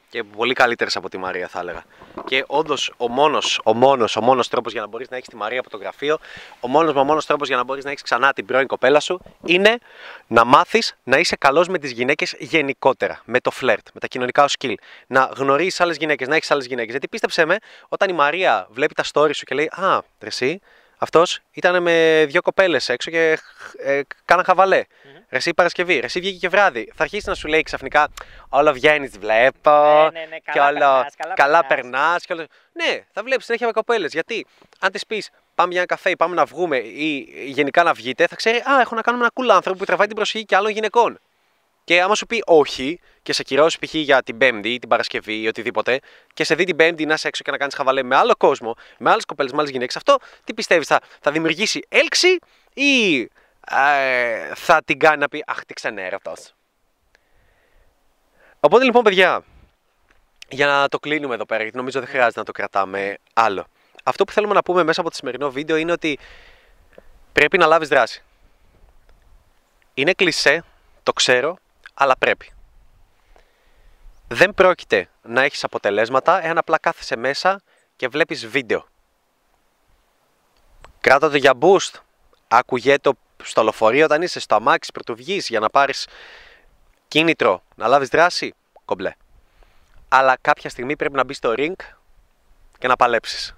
Και πολύ καλύτερες από τη Μαρία, θα έλεγα. Και όντως, ο μόνος ο μόνος, ο μόνος τρόπος για να μπορείς να έχεις τη Μαρία από το γραφείο, ο μόνος ο μόνος τρόπος για να μπορείς να έχεις ξανά την πρώην κοπέλα σου, είναι να μάθεις να είσαι καλός με τις γυναίκες γενικότερα. Με το φλερτ, με τα κοινωνικά σου skill. Να γνωρίζεις άλλες γυναίκες, να έχεις άλλες γυναίκες. Γιατί πίστεψε με, όταν η Μαρία βλέπει τα story σου και λέει Α, ρε εσύ, αυτός ήταν με δύο κοπέλες έξω και ε, κάναν χαβαλέ. Mm-hmm. Ρε εσύ Παρασκευή, ρε εσύ βγήκε και βράδυ. Θα αρχίσει να σου λέει ξαφνικά Όλο βγαίνεις, βλέπω. Ναι, ναι, ναι, και καλά όλο. περνάς, καλά καλά περνάς. περνάς. Και όλο... Ναι, θα βλέπεις συνέχεια με κοπέλες. Γιατί αν της πεις Πάμε για ένα καφέ ή πάμε να βγούμε ή γενικά να βγείτε, θα ξέρει Α, έχω να κάνω με ένα cool άνθρωπο που τραβάει την προσοχή και άλλων γυναικών. Και άμα σου πει όχι και σε κυρώσεις π.χ. για την Πέμπτη ή την Παρασκευή ή οτιδήποτε και σε δει την Πέμπτη να είσαι έξω και να κάνεις χαβαλέ με άλλο κόσμο, με άλλες κοπέλες, με άλλες γυναίκες, αυτό τι πιστεύεις, θα, θα δημιουργήσει έλξη ή ε, θα την κάνει να πει Αχ, τι ξενέρωτος. Οπότε λοιπόν, παιδιά, για να το κλείνουμε εδώ πέρα, γιατί νομίζω δεν χρειάζεται να το κρατάμε άλλο. Αυτό που θέλουμε να πούμε μέσα από το σημερινό βίντεο είναι ότι πρέπει να λάβεις δράση. Είναι κλισέ, το ξέρω, αλλά πρέπει. Δεν πρόκειται να έχεις αποτελέσματα εάν απλά κάθεσαι μέσα και βλέπεις βίντεο. Κράτα το για boost. Άκουγε το στο λεωφορείο όταν είσαι στο αμάξι πριν βγεις για να πάρεις κίνητρο, να λάβεις δράση, κομπλέ. Αλλά κάποια στιγμή πρέπει να μπεις στο ring και να παλέψεις.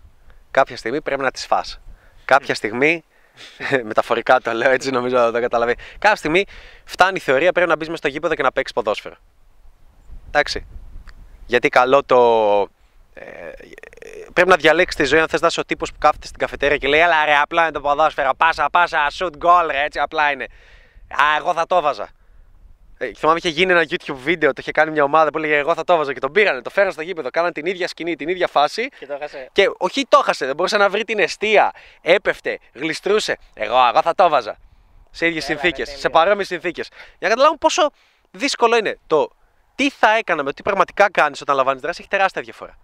Κάποια στιγμή πρέπει να τις φας. Κάποια στιγμή, [laughs] μεταφορικά το λέω έτσι νομίζω να το καταλαβαίνει. Κάποια στιγμή φτάνει η θεωρία πρέπει να μπεις μέσα στο γήπεδο και να παίξεις ποδόσφαιρο. Εντάξει. Γιατί καλό το. Ε, πρέπει να διαλέξεις τη ζωή αν θες να είσαι ο τύπος που κάθεται στην καφετέρια και λέει Ελά, ρε, απλά είναι το ποδόσφαιρο. Πάσα, πάσα, shoot goal, ρε, έτσι απλά είναι. Α, εγώ θα το έβαζα. Ε, θυμάμαι είχε γίνει ένα YouTube βίντεο, το είχε κάνει μια ομάδα που έλεγε Εγώ θα το έβαζα και τον πήρανε, το φέραν στο γήπεδο, κάναν την ίδια σκηνή, την ίδια φάση. Και το έχασε. Και όχι το έχασε, δεν μπορούσε να βρει την αιστεία. Έπεφτε, γλιστρούσε. Εγώ, εγώ θα το έβαζα. Σε ίδιες Έλα, συνθήκες, ρε, σε τέλεια. παρόμοιες συνθήκες. Για να καταλάβουν πόσο δύσκολο είναι το τι θα έκανα με το τι πραγματικά κάνεις όταν λαμβάνεις δράση, έχει τεράστια διαφορά.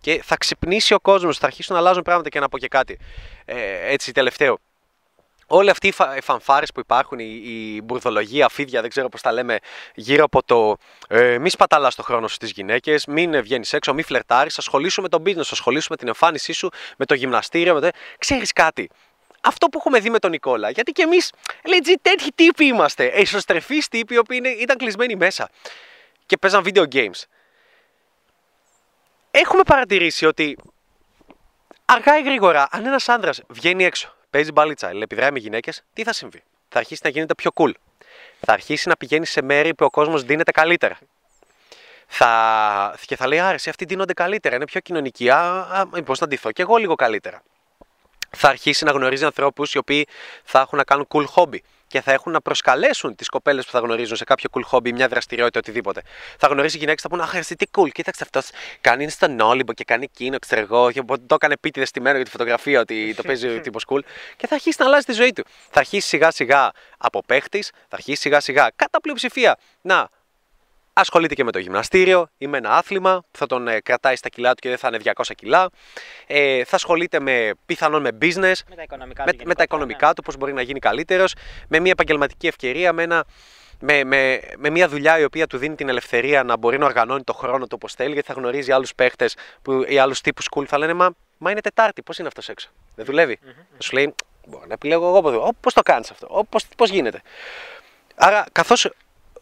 Και θα ξυπνήσει ο κόσμος, θα αρχίσουν να αλλάζουν πράγματα και να πω και κάτι. Ε, έτσι, τελευταίο. Όλοι αυτοί οι φα- οι φανφάρες που υπάρχουν, η, η μπουρδολογία, αφίδια, δεν ξέρω πώς τα λέμε, γύρω από το ε, μη σπαταλάς το χρόνο σου στις γυναίκες, μην βγαίνεις έξω, μη φλερτάρεις, ασχολήσου με το business, σου, ασχολήσου με την εμφάνισή σου, με το γυμναστήριο, με το... Ξέρεις κάτι, αυτό που έχουμε δει με τον Νικόλα, γιατί και εμείς legit τέτοιοι τύποι είμαστε, εσωστρεφείς τύποι οι οποίοι είναι, ήταν κλεισμένοι μέσα και παίζαν video games. Έχουμε παρατηρήσει ότι αργά ή γρήγορα, αν ένας άντρα βγαίνει έξω, παίζει μπαλίτσα, επιδράει με γυναίκες, τι θα συμβεί; Θα αρχίσει να γίνεται πιο cool. Θα αρχίσει να πηγαίνει σε μέρη που ο κόσμος δίνεται καλύτερα. Θα... Και θα λέει: Άρεσε, αυτοί δίνονται καλύτερα, είναι πιο κοινωνικοί. Α, α μήπως να ντυθώ κι εγώ λίγο καλύτερα. Θα αρχίσει να γνωρίζει ανθρώπους οι οποίοι θα έχουν να κάνουν cool hobby και θα έχουν να προσκαλέσουν τις κοπέλες που θα γνωρίζουν σε κάποιο cool hobby, μια δραστηριότητα, οτιδήποτε. Θα γνωρίζει γυναίκες που θα πούνε Αχ, εσύ τι cool, κοίταξε αυτός κάνει στον Όλυμπο και κάνει εκείνο, ξέρω εγώ. Και το έκανε επίτηδες στημένο για τη φωτογραφία ότι το παίζει ο [laughs] τύπος cool. Και θα αρχίσει να αλλάζει τη ζωή του. Θα αρχίσει σιγά σιγά από παίχτης, θα αρχίσει σιγά σιγά κατά πλειοψηφία να ασχολείται και με το γυμναστήριο ή με ένα άθλημα που θα τον ε, κρατάει στα κιλά του και δεν θα είναι 200 κιλά. Ε, θα ασχολείται με, πιθανόν με business, Με τα οικονομικά με, του με τα γενικότερα, οικονομικά του, πώς μπορεί να γίνει καλύτερος, με μια επαγγελματική ευκαιρία, με, ένα, με, με, με μια δουλειά η οποία του δίνει την ελευθερία να μπορεί να οργανώνει το χρόνο του όπως θέλει, γιατί θα γνωρίζει άλλους παίχτες που, ή άλλους τύπους cool, θα λένε μα, μα είναι Τετάρτη, πώς είναι αυτός έξω, δεν δουλεύει. Θα σου λέει, μπορώ να επιλέγω εγώ από εδώ, πώς το κάνεις αυτό, «Ω, πώς, πώς γίνεται; Άρα, καθώς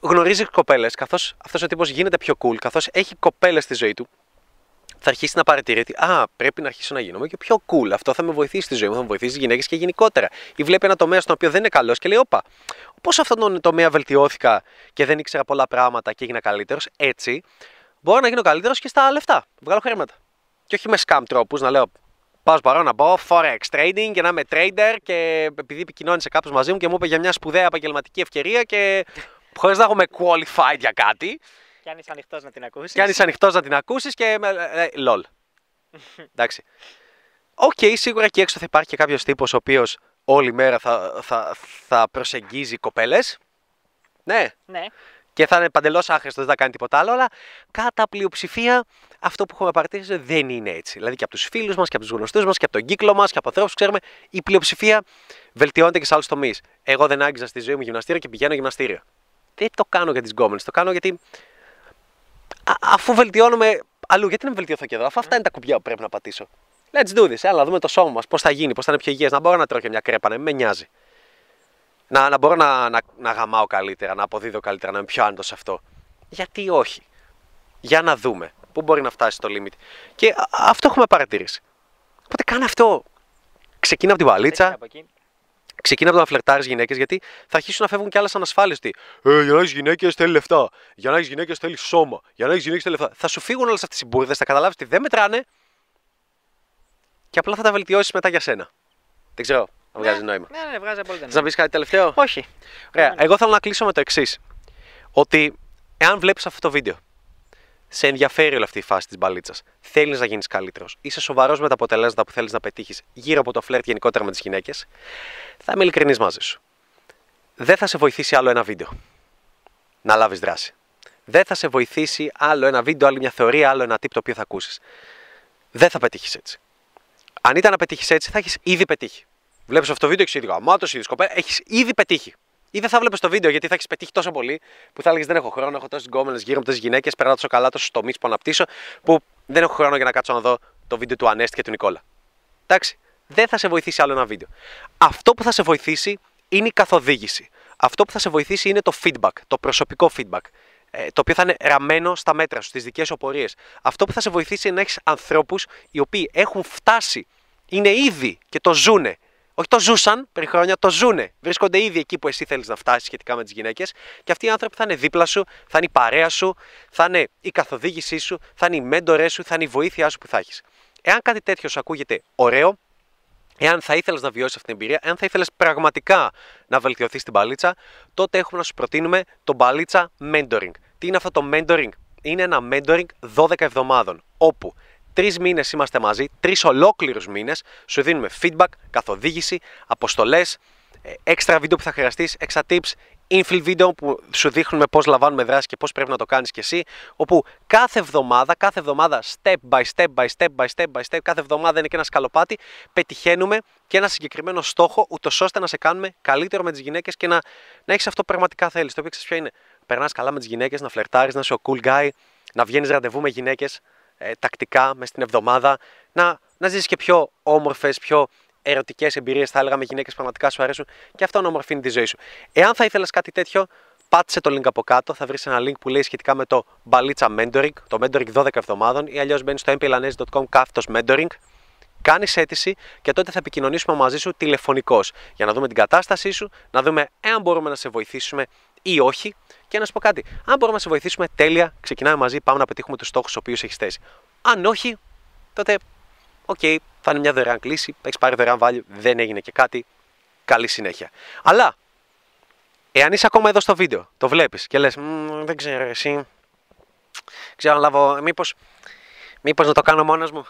γνωρίζει κοπέλες, καθώς αυτός ο τύπος γίνεται πιο cool, καθώς έχει κοπέλες στη ζωή του, θα αρχίσει να παρατηρεί ότι Α, πρέπει να αρχίσω να γίνομαι και πιο cool. Αυτό θα με βοηθήσει στη ζωή μου, θα με βοηθήσει τι γυναίκες και γενικότερα. Ή βλέπει ένα τομέα στον οποίο δεν είναι καλός και λέει: Όπα, πώς σε αυτόν τον τομέα βελτιώθηκα και δεν ήξερα πολλά πράγματα και έγινα καλύτερος. Έτσι, μπορώ να γίνω καλύτερος και στα λεφτά. Βγάλω χρήματα. Και όχι με scam τρόπους να λέω: Πάω παρόν να μπω forex trading και να είμαι trader και επειδή επικοινώνησε κάποιος μαζί μου και μου είπε για μια σπουδαία επαγγελματική ευκαιρία και χωρίς να έχουμε qualified για κάτι. Και αν είσαι ανοιχτός να την ακούσεις. Και αν είσαι ανοιχτός να την ακούσεις και. με- ε, ε, lol. [laughs] Εντάξει. Οκ, σίγουρα εκεί έξω θα υπάρχει και κάποιος τύπος ο οποίος όλη μέρα θα, θα, θα προσεγγίζει κοπέλες. Ναι, Ναι. και θα είναι παντελώς άχρηστος, δεν θα κάνει τίποτα άλλο, αλλά κατά πλειοψηφία αυτό που έχουμε παρατηρήσει δεν είναι έτσι. Δηλαδή και από τους φίλους μας και από τους γνωστούς μας και από τον κύκλο μας και από ανθρώπους που ξέρουμε, η πλειοψηφία βελτιώνεται και σε άλλους τομείς. Εγώ δεν άγγιζα στη ζωή μου γυμναστήριο και πηγαίνω γυμναστήριο. Δεν το κάνω για τις γκόμενες, το κάνω γιατί α- αφού βελτιώνουμε αλλού, γιατί να μην βελτιωθώ και εδώ, αφού αυτά είναι τα κουμπιά που πρέπει να πατήσω. Let's do this. Έλα, δούμε το σώμα μας, πώς θα γίνει, πώς θα είναι πιο υγιές. Να μπορώ να τρώω και μια κρέπα, να μην με νοιάζει. Να, να μπορώ να, να, να γαμάω καλύτερα, να αποδίδω καλύτερα, να είμαι πιο άνετο σε αυτό. Γιατί όχι; Για να δούμε πού μπορεί να φτάσει το limit. Και α- αυτό έχουμε παρατηρήσει. Οπότε κάνε αυτό. Ξεκίνα από την παλίτσα, Από εκεί. ξεκίνα από το να φλερτάρεις γυναίκες, γιατί θα αρχίσουν να φεύγουν κι άλλες ανασφάλειες. Ότι ε, για να έχεις γυναίκες θέλει λεφτά. Για να έχεις γυναίκες θέλει σώμα. Για να έχεις γυναίκες θέλει λεφτά. Θα σου φύγουν όλες αυτές οι μπουρδες, θα καταλάβεις ότι δεν μετράνε και απλά θα τα βελτιώσεις μετά για σένα. Δεν ξέρω αν βγάζει νόημα. Ναι, ναι, βγάζει απόλυτα. Θες να πεις κάτι τελευταίο; Όχι. Ωραία. Εγώ θέλω να κλείσω με το εξής. Ότι εάν βλέπεις αυτό το βίντεο, σε ενδιαφέρει όλη αυτή η φάση της μπαλίτσας, θέλεις να γίνεις καλύτερος, είσαι σοβαρός με τα αποτελέσματα που θέλεις να πετύχεις γύρω από το φλερτ γενικότερα με τις γυναίκες, θα είμαι ειλικρινής μαζί σου. Δεν θα σε βοηθήσει άλλο ένα βίντεο να λάβεις δράση. Δεν θα σε βοηθήσει άλλο ένα βίντεο, άλλη μια θεωρία, άλλο ένα tip το οποίο θα ακούσεις. Δεν θα πετύχεις έτσι. Αν ήταν να πετύχεις έτσι, θα έχεις ήδη πετύχει. Βλέπεις αυτό το βίντεο, έχεις ήδη γαμάτος, ήδη σκοπέ, έχεις ήδη πετύχει. Ή δεν θα βλέπεις το βίντεο γιατί θα έχεις πετύχει τόσο πολύ που θα έλεγες Δεν έχω χρόνο, έχω τόσες γκόμενες γύρω από τόσες γυναίκες, περνάω τόσο καλά, τόσους τομείς που αναπτύσσω, που δεν έχω χρόνο για να κάτσω να δω το βίντεο του Ανέστη και του Νικόλα. Εντάξει, δεν θα σε βοηθήσει άλλο ένα βίντεο. Αυτό που θα σε βοηθήσει είναι η καθοδήγηση. Αυτό που θα σε βοηθήσει είναι το feedback, το προσωπικό feedback. ε, Το οποίο θα είναι ραμμένο στα μέτρα σου, στις δικές σου πορείε. Αυτό που θα σε βοηθήσει είναι να έχεις ανθρώπους οι οποίοι έχουν φτάσει, είναι ήδη και το ζούνε. Όχι το ζούσαν πριν χρόνια, το ζούνε. Βρίσκονται ήδη εκεί που εσύ θέλεις να φτάσεις σχετικά με τις γυναίκες. Και αυτοί οι άνθρωποι θα είναι δίπλα σου, θα είναι η παρέα σου, θα είναι η καθοδήγησή σου, θα είναι οι μέντορές σου, θα είναι η βοήθειά σου που θα έχεις. Εάν κάτι τέτοιο σου ακούγεται ωραίο, Εάν θα ήθελες να βιώσεις αυτή την εμπειρία, εάν θα ήθελες πραγματικά να βελτιωθείς στην παλίτσα, τότε έχουμε να σου προτείνουμε το μπαλίτσα mentoring. Τι είναι αυτό το mentoring, Είναι ένα mentoring 12 εβδομάδων, όπου τρεις μήνες είμαστε μαζί, τρεις ολόκληρους μήνες, σου δίνουμε feedback, καθοδήγηση, αποστολές, έξτρα βίντεο που θα χρειαστείς, έξτρα tips, infill βίντεο που σου δείχνουμε πώς λαμβάνουμε δράση και πώς πρέπει να το κάνεις κι εσύ. Όπου κάθε εβδομάδα, κάθε εβδομάδα, step by step by step by step by step, κάθε εβδομάδα είναι και ένα σκαλοπάτι, πετυχαίνουμε και ένα συγκεκριμένο στόχο, ούτως ώστε να σε κάνουμε καλύτερο με τις γυναίκες και να, να έχεις αυτό που πραγματικά θέλεις. Το οποίο ξέρεις ποιο είναι. Περνάς καλά με τις γυναίκες, να φλερτάρεις, να είσαι ο cool guy, να βγαίνεις ραντεβού με γυναίκες ε, τακτικά μες στην εβδομάδα, να, να ζήσει και πιο όμορφες, πιο ερωτικές εμπειρίες, θα έλεγα, με γυναίκες που πραγματικά σου αρέσουν και αυτό να ομορφύνει τη ζωή σου. Εάν θα ήθελες κάτι τέτοιο, πάτησε το link από κάτω. Θα βρεις ένα link που λέει σχετικά με το Μπαλίτσα Mentoring, το Mentoring 12 εβδομάδων, ή αλλιώς μπαίνεις στο mplanes.com κάθετος Mentoring. Κάνεις αίτηση και τότε θα επικοινωνήσουμε μαζί σου τηλεφωνικώς για να δούμε την κατάστασή σου, να δούμε εάν μπορούμε να σε βοηθήσουμε ή όχι. Και να σου πω κάτι, αν μπορούμε να σε βοηθήσουμε, τέλεια, ξεκινάμε μαζί, πάμε να πετύχουμε τους στόχους του οποίους έχεις θέσει. Αν όχι, τότε ok, okay, θα είναι μια δωρεάν κλήση, έχεις πάρει δωρεάν value, δεν έγινε και κάτι. Καλή συνέχεια. Αλλά, εάν είσαι ακόμα εδώ στο βίντεο, το βλέπεις και λες, δεν ξέρω εσύ, ξέρω να λάβω, μήπως μήπως να το κάνω μόνος μου.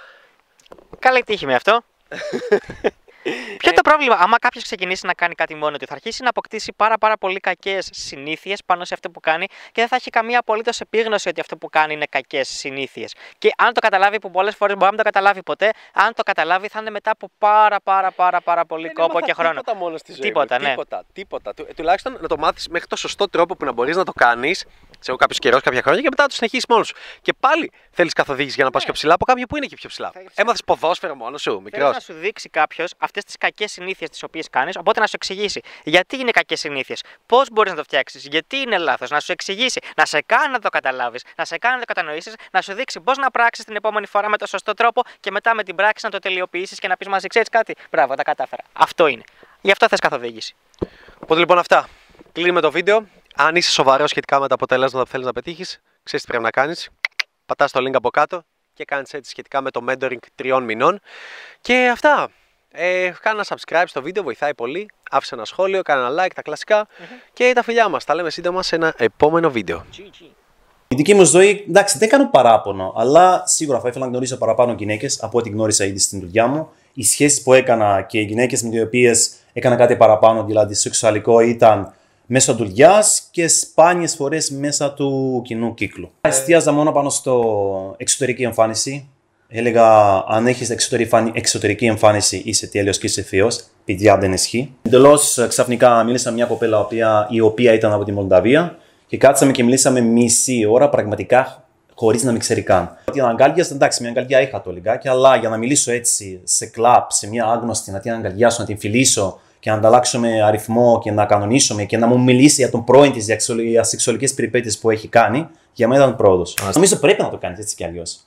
Καλή τύχη με αυτό. [laughs] Ποιο είναι το πρόβλημα, άμα κάποιος ξεκινήσει να κάνει κάτι μόνο του, θα αρχίσει να αποκτήσει πάρα, πάρα πολύ κακές συνήθειες πάνω σε αυτό που κάνει και δεν θα έχει καμία απολύτως επίγνωση ότι αυτό που κάνει είναι κακές συνήθειες. Και αν το καταλάβει, που πολλές φορές μπορεί να μην το καταλάβει ποτέ, αν το καταλάβει θα είναι μετά από πάρα, πάρα, πάρα, πάρα πολύ κόπο και χρόνο. Τίποτα μόνος στη ζωή. Τίποτα, μου. ναι. Τίποτα, τίποτα. Του, τουλάχιστον να το μάθεις μέχρι το σωστό τρόπο που να μπορείς να το κάνεις σε κάποιος καιρός, κάποια χρόνια και μετά να το συνεχίσεις μόνος σου. Και πάλι θέλεις καθοδήγηση για να πας πιο ψηλά από κάποιον που είναι και πιο ψηλά; Έμαθες ποδόσφαιρο μόνος σου, Θέλει μικρός; να σου δείξει κάποιος αυτές τις κακές συνήθειες τις οποίες κάνεις, οπότε να σου εξηγήσει γιατί είναι κακές συνήθειες, πώς μπορείς να το φτιάξεις, γιατί είναι λάθος, να σου εξηγήσει, να σε κάνει να το καταλάβεις, να σε κάνει να το κατανοήσεις, να σου δείξει πώς να πράξεις την επόμενη φορά με το σωστό τρόπο και μετά με την πράξη να το τελειοποιήσεις και να πεις μαζί, ξέρεις κάτι; Μπράβο, τα κατάφερα. Αυτό είναι. Γι' αυτό θες καθοδήγηση. Οπότε λοιπόν αυτά. Κλείνουμε το βίντεο. Αν είσαι σοβαρός σχετικά με τα αποτελέσματα που θέλεις να πετύχεις, ξέρεις τι πρέπει να κάνεις. Πατάς το link από κάτω και κάνεις έτσι σχετικά με το mentoring τριών μηνών. Και αυτά. Ε, κάνε ένα subscribe στο βίντεο, βοηθάει πολύ. Άφησε ένα σχόλιο, κάνε ένα like, τα κλασικα Και τα φιλιά μας. Τα λέμε σύντομα σε ένα επόμενο βίντεο. Η δική μου ζωή, εντάξει, δεν κάνω παράπονο, αλλά σίγουρα θα ήθελα να γνωρίσω παραπάνω γυναίκες από ό,τι γνώρισα ήδη στην δουλειά μου. Οι σχέσεις που έκανα και οι γυναίκες με τι οποίες έκανα κάτι παραπάνω, δηλαδή σεξουαλικό, ήταν μέσω δουλειά και σπάνιες φορές μέσα του κοινού κύκλου. Εστίαζα μόνο πάνω στο εξωτερική εμφάνιση. Έλεγα, αν έχεις εξωτερική εμφάνιση, είσαι τέλειος και είσαι θείο. Παιδιά δεν ισχύει. Εντελώς ξαφνικά μίλησα με μια κοπέλα η οποία ήταν από τη Μολδαβία και κάτσαμε και μιλήσαμε μισή ώρα πραγματικά χωρίς να με ξέρει καν. Την αγκάλια, εντάξει, μια αγκαλιά είχα το λιγάκι, αλλά για να μιλήσω έτσι σε κλαπ, σε μια άγνωστη, να την αγκαλιάσω, να την φιλήσω και να ανταλλάξουμε αριθμό και να κανονίσουμε και να μου μιλήσει για τον πρώην της για σεξουαλικέ περιπέτειε που έχει κάνει, για μένα ήταν πρόοδος. Νομίζω πρέπει να το κάνεις έτσι κι αλλιώς.